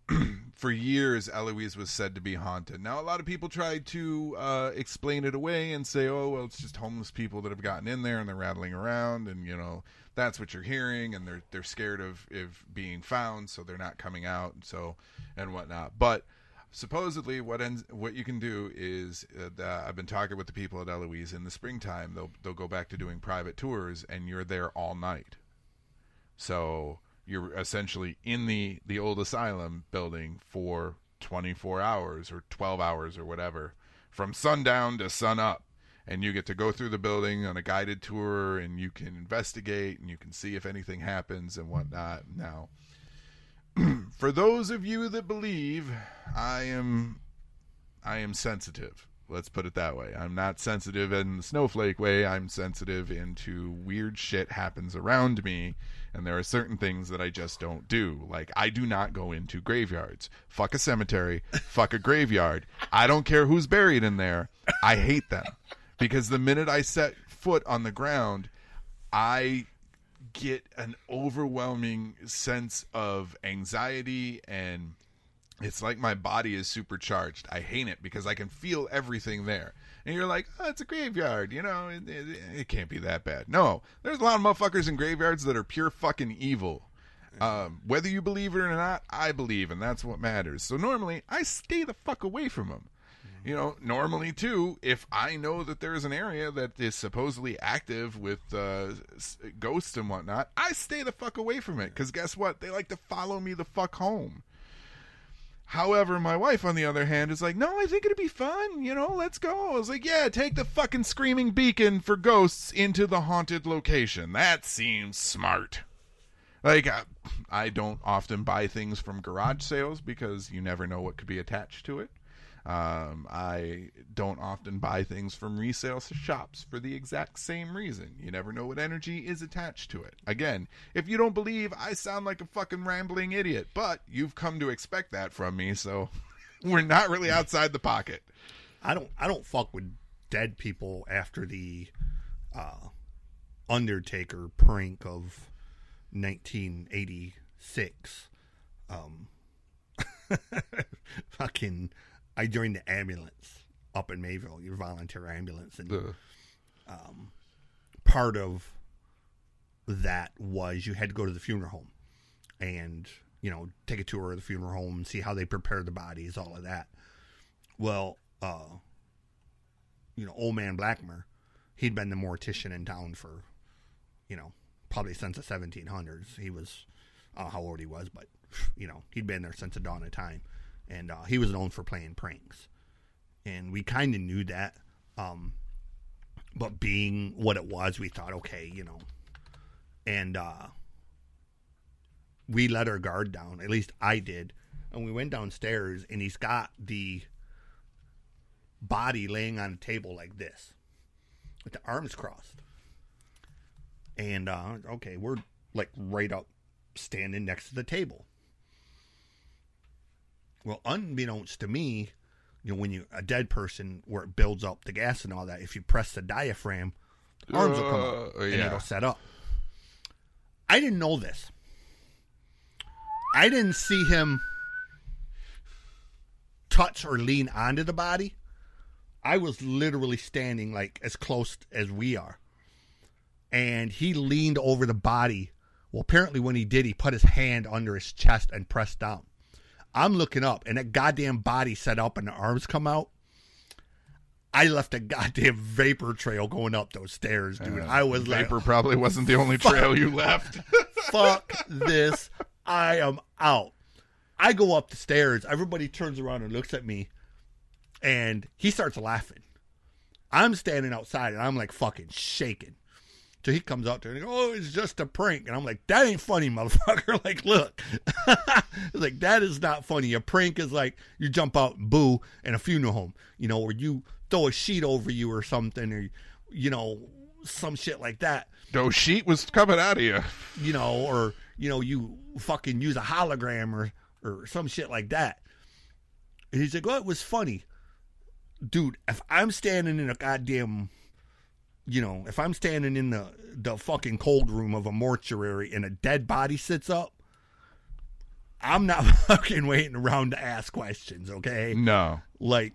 for years, Eloise was said to be haunted. Now, a lot of people try to uh, explain it away and say, "Oh, well, it's just homeless people that have gotten in there and they're rattling around, and you know that's what you're hearing, and they're they're scared of of being found, so they're not coming out, and so and whatnot." But supposedly, what ends what you can do is uh, I've been talking with the people at Eloise in the springtime. They'll they'll go back to doing private tours, and you're there all night. So you're essentially in the the old asylum building for 24 hours or 12 hours or whatever from sundown to sun up. And you get to go through the building on a guided tour and you can investigate and you can see if anything happens and whatnot. Now for those of you that believe i am i am sensitive let's put it that way. I'm not sensitive in the snowflake way. I'm sensitive into weird shit happens around me and there are certain things that i just don't do. Like i do not go into graveyards. Fuck a cemetery. Fuck a graveyard. I don't care who's buried in there. I hate them. Because the minute i set foot on the ground i get an overwhelming sense of anxiety and it's like my body is supercharged. I hate it because I can feel everything there. And you're like, oh, it's a graveyard, you know, it, it, it can't be that bad. No, there's a lot of motherfuckers in graveyards that are pure fucking evil. Um, whether you believe it or not, I believe, and that's what matters. So normally, I stay the fuck away from them. You know, normally too, if I know that there is an area that is supposedly active with uh, ghosts and whatnot, I stay the fuck away from it. Because guess what? They like to follow me the fuck home. However, my wife, on the other hand, is like, no, I think it'd be fun. You know, let's go. I was like, yeah, take the fucking screaming beacon for ghosts into the haunted location. That seems smart. Like, I, I don't often buy things from garage sales because you never know what could be attached to it. Um, I don't often buy things from resale shops for the exact same reason. You never know what energy is attached to it. Again, if you don't believe, I sound like a fucking rambling idiot, but you've come to expect that from me, so we're not really outside the pocket. I don't I don't fuck with dead people after the uh, Undertaker prank of 1986. Um, fucking, I joined the ambulance up in Mayville, your volunteer ambulance, and Ugh. part of that was you had to go to the funeral home and you know take a tour of the funeral home and see how they prepare the bodies all of that. Well uh you know old man blackmer he'd been the mortician in town for you know probably since the 1700s he was I don't know how old he was but you know he'd been there since the dawn of time and uh, he was known for playing pranks and we kind of knew that um but being what it was, we thought, okay, you know, and uh, we let our guard down. At least I did, and we went downstairs, and he's got the body laying on a table like this, with the arms crossed. And uh, okay, we're like right up, standing next to the table. Well, unbeknownst to me, you know, when you a dead person where it builds up the gas and all that, if you press the diaphragm, the arms will come up Uh, and yeah. it'll set up. I didn't know this. I didn't see him touch or lean onto the body. I was literally standing like as close as we are. And he leaned over the body. Well, apparently when he did, he put his hand under his chest and pressed down. I'm looking up, and that goddamn body set up, and the arms come out. I left a goddamn vapor trail going up those stairs, dude. I was Vapor like, probably wasn't the only trail you left. fuck this. I am out. I go up the stairs. Everybody turns around and looks at me, and he starts laughing. I'm standing outside, and I'm like fucking shaking. So he comes out there and he goes, Oh, it's just a prank. And I'm like, That ain't funny, motherfucker. like, look. like, that is not funny. A prank is like you jump out and boo in a funeral home, you know, or you throw a sheet over you or something, or, you know, some shit like that no sheet was coming out of you. you know, or you know, you fucking use a hologram or or some shit like that. And he's like, "Well, it was funny, dude. If I'm standing in a goddamn, you know, if I'm standing in the the fucking cold room of a mortuary and a dead body sits up." I'm not fucking waiting around to ask questions, okay? No. Like,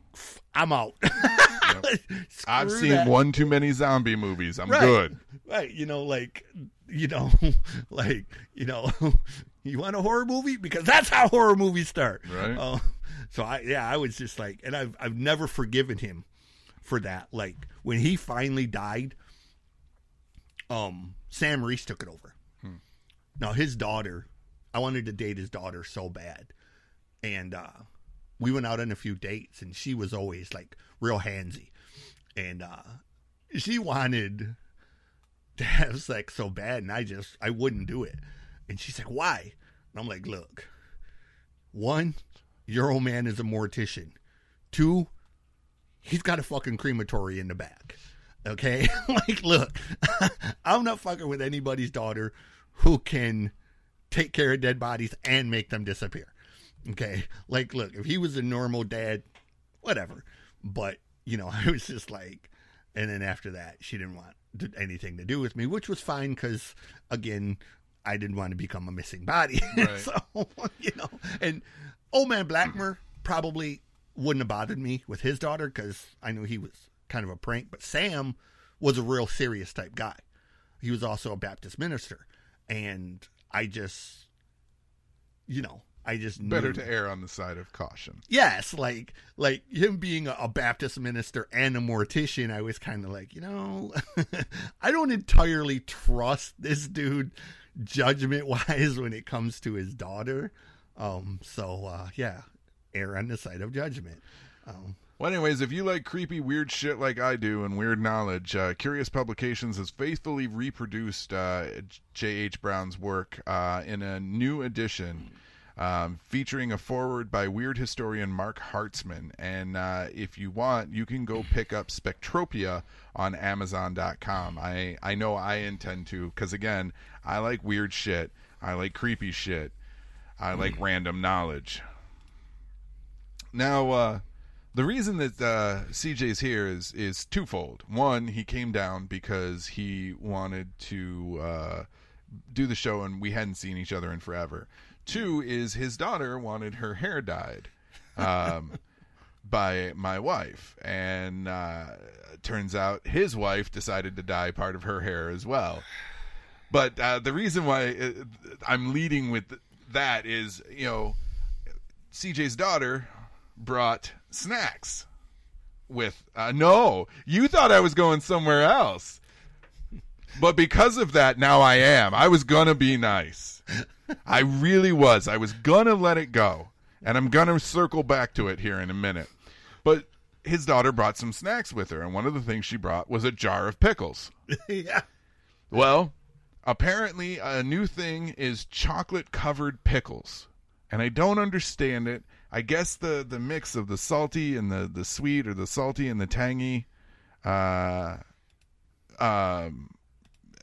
I'm out. I've seen that. one too many zombie movies. I'm Right. good. Right. You know, like, you know, like, you know, you want a horror movie? Because that's how horror movies start. Right. Uh, so I, yeah, I was just like, and I've, I've never forgiven him for that. Like when he finally died, um, Sam Reese took it over. Now his daughter, I wanted to date his daughter so bad. And, uh, we went out on a few dates and she was always like real handsy. And, uh, she wanted to have sex so bad, and I just I wouldn't do it. And she's like, "Why?" And I'm like, "Look, one, your old man is a mortician. Two, he's got a fucking crematory in the back. Okay, like, look, I'm not fucking with anybody's daughter who can take care of dead bodies and make them disappear. Okay, like, look, if he was a normal dad, whatever. But you know, I was just like, and then after that, she didn't want anything to do with me, which was fine because, again, I didn't want to become a missing body. Right. so, you know, and old man Blackmer probably wouldn't have bothered me with his daughter because I knew he was kind of a prank. But Sam was a real serious type guy. He was also a Baptist minister. And I just, you know, I just Better knew- to err on the side of caution. yes like like him being a, a baptist minister and a mortician i was kind of like you know i don't entirely trust this dude judgment wise when it comes to his daughter um so uh yeah err on the side of judgment um Well, anyways, if you like creepy, weird shit like I do and weird knowledge, uh, Curious Publications has faithfully reproduced uh, J.H. Brown's work uh, in a new edition. Um, featuring a foreword by weird historian Marc Hartzman. And uh, if you want, you can go pick up Spectropia on Amazon.com. I, I know I intend to, because again, I like weird shit. I like creepy shit. I like random knowledge. Now, uh, the reason that uh, CJ's here is is twofold. One, he came down because he wanted to uh, do the show, and we hadn't seen each other in forever. Two is his daughter wanted her hair dyed um, by my wife, and uh, turns out his wife decided to dye part of her hair as well. But uh, the reason why uh, I'm leading with that is, you know, CJ's daughter brought snacks with uh, no you thought i was going somewhere else. But because of that now i am. I was gonna be nice. I really was. I was gonna let it go. And i'm gonna circle back to it here in a minute. But his daughter brought some snacks with her and one of the things she brought was a jar of pickles. Yeah. Well, apparently a new thing is chocolate covered pickles. And I don't understand it. I guess the, the mix of the salty and the, the sweet or the salty and the tangy uh um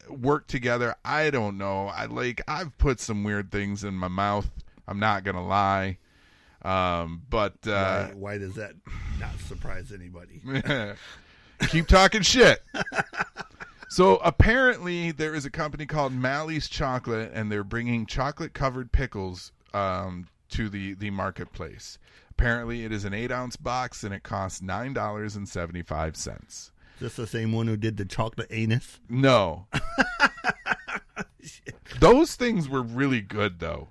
work together. I don't know. I like I've put some weird things in my mouth. I'm not gonna lie. Um but uh why, why does that not surprise anybody keep talking shit. So apparently there is a company called Malley's Chocolate, and they're bringing chocolate covered pickles um, to the the marketplace. Apparently, it is an eight ounce box, and it costs nine dollars and seventy five cents. is this the same one who did the chocolate anus No, those things were really good though.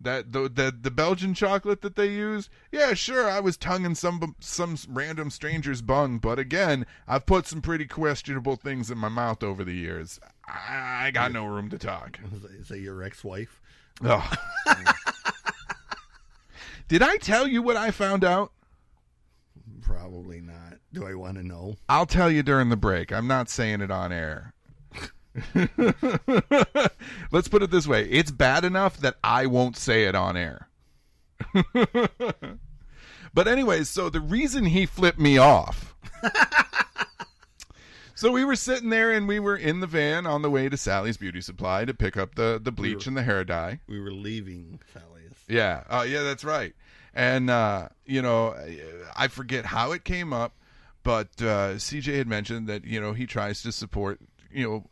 That the, the the Belgian chocolate that they use, yeah, sure. I was tonguing some some random stranger's bung, but again, I've put some pretty questionable things in my mouth over the years. I, I got no room to talk. Is that your ex-wife? Oh. Did I tell you what I found out? Probably not. Do I want to know? I'll tell you during the break. I'm not saying it on air. Let's put it this way it's bad enough that I won't say it on air. but, anyways, so the reason he flipped me off. so we were sitting there and we were in the van on the way to Sally's Beauty Supply to pick up the, the bleach and the hair dye. We were leaving Sally's. Yeah. Oh, yeah, that's right. And, uh, you know, I forget how it came up, but uh, CJ had mentioned that, you know, he tries to support, you know,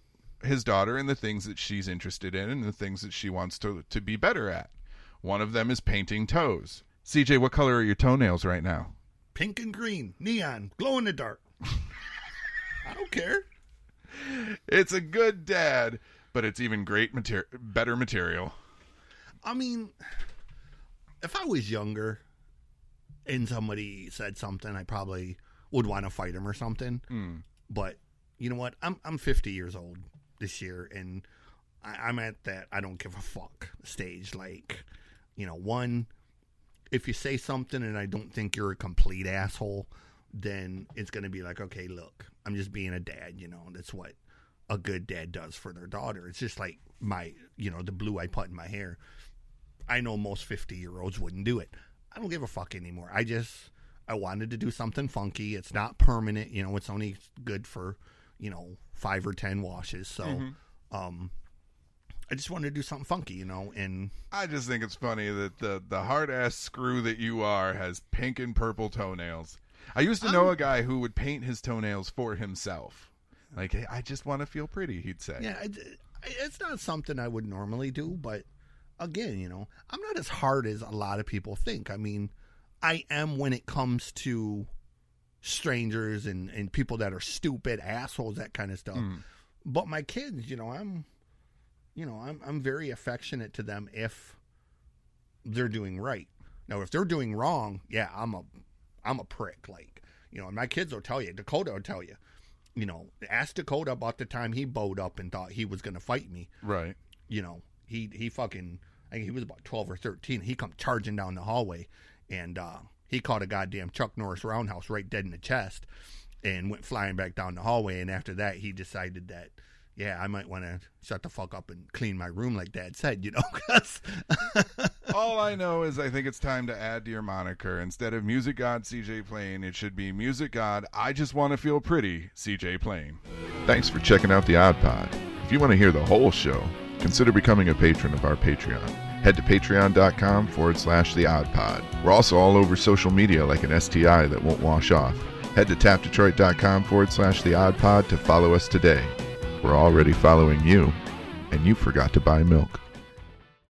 his daughter and the things that she's interested in and the things that she wants to, to be better at. One of them is painting toes. CJ, what color are your toenails right now? Pink and green, neon, glow in the dark. I don't care. It's a good dad, but it's even great material, better material. I mean, if I was younger and somebody said something, I probably would want to fight him or something. Mm. But you know what? I'm I'm 50 years old this year, and I, I'm at that I don't give a fuck stage. Like, you know, one, if you say something and I don't think you're a complete asshole, then it's going to be like, okay, look, I'm just being a dad. You know, that's what a good dad does for their daughter. It's just like my, you know, the blue I put in my hair. I know most 50 year olds wouldn't do it. I don't give a fuck anymore. I just, I wanted to do something funky. It's not permanent, you know, it's only good for, you know, five or 10 washes. So, um, I just wanted to do something funky, you know, and I just think it's funny that the, the hard ass screw that you are has pink and purple toenails. I used to know a guy who would paint his toenails for himself. Like, hey, I just want to feel pretty, he'd say. yeah, I, I- it's not something I would normally do, but again, you know, I'm not as hard as a lot of people think. I mean, I am when it comes to strangers and, and people that are stupid, assholes, that kind of stuff. Hmm. But my kids, you know, I'm, you know, I'm I'm very affectionate to them if they're doing right. Now, if they're doing wrong, yeah, I'm a, I'm a prick. Like, you know, and my kids will tell you. Dakota will tell you. You know, ask Dakota about the time he bowed up and thought he was going to fight me Right. you know, he he fucking Think he was about twelve or thirteen. He come charging down the hallway, and uh, he caught a goddamn Chuck Norris roundhouse right dead in the chest, and went flying back down the hallway. And after that, he decided that. Yeah, I might want to shut the fuck up and clean my room, like Dad said, you know. 'cause- All I know is I think it's time to add to your moniker. Instead of Music God CJ Plain, it should be Music God I Just Want to Feel Pretty CJ Plain. Thanks for checking out the Odd Pod. If you want to hear the whole show, consider becoming a patron of our Patreon. Head to patreon.com forward slash the Odd Pod. We're also all over social media like an STI that won't wash off. Head to tapdetroit.com forward slash the Odd Pod to follow us today. We're already following you, and you forgot to buy milk.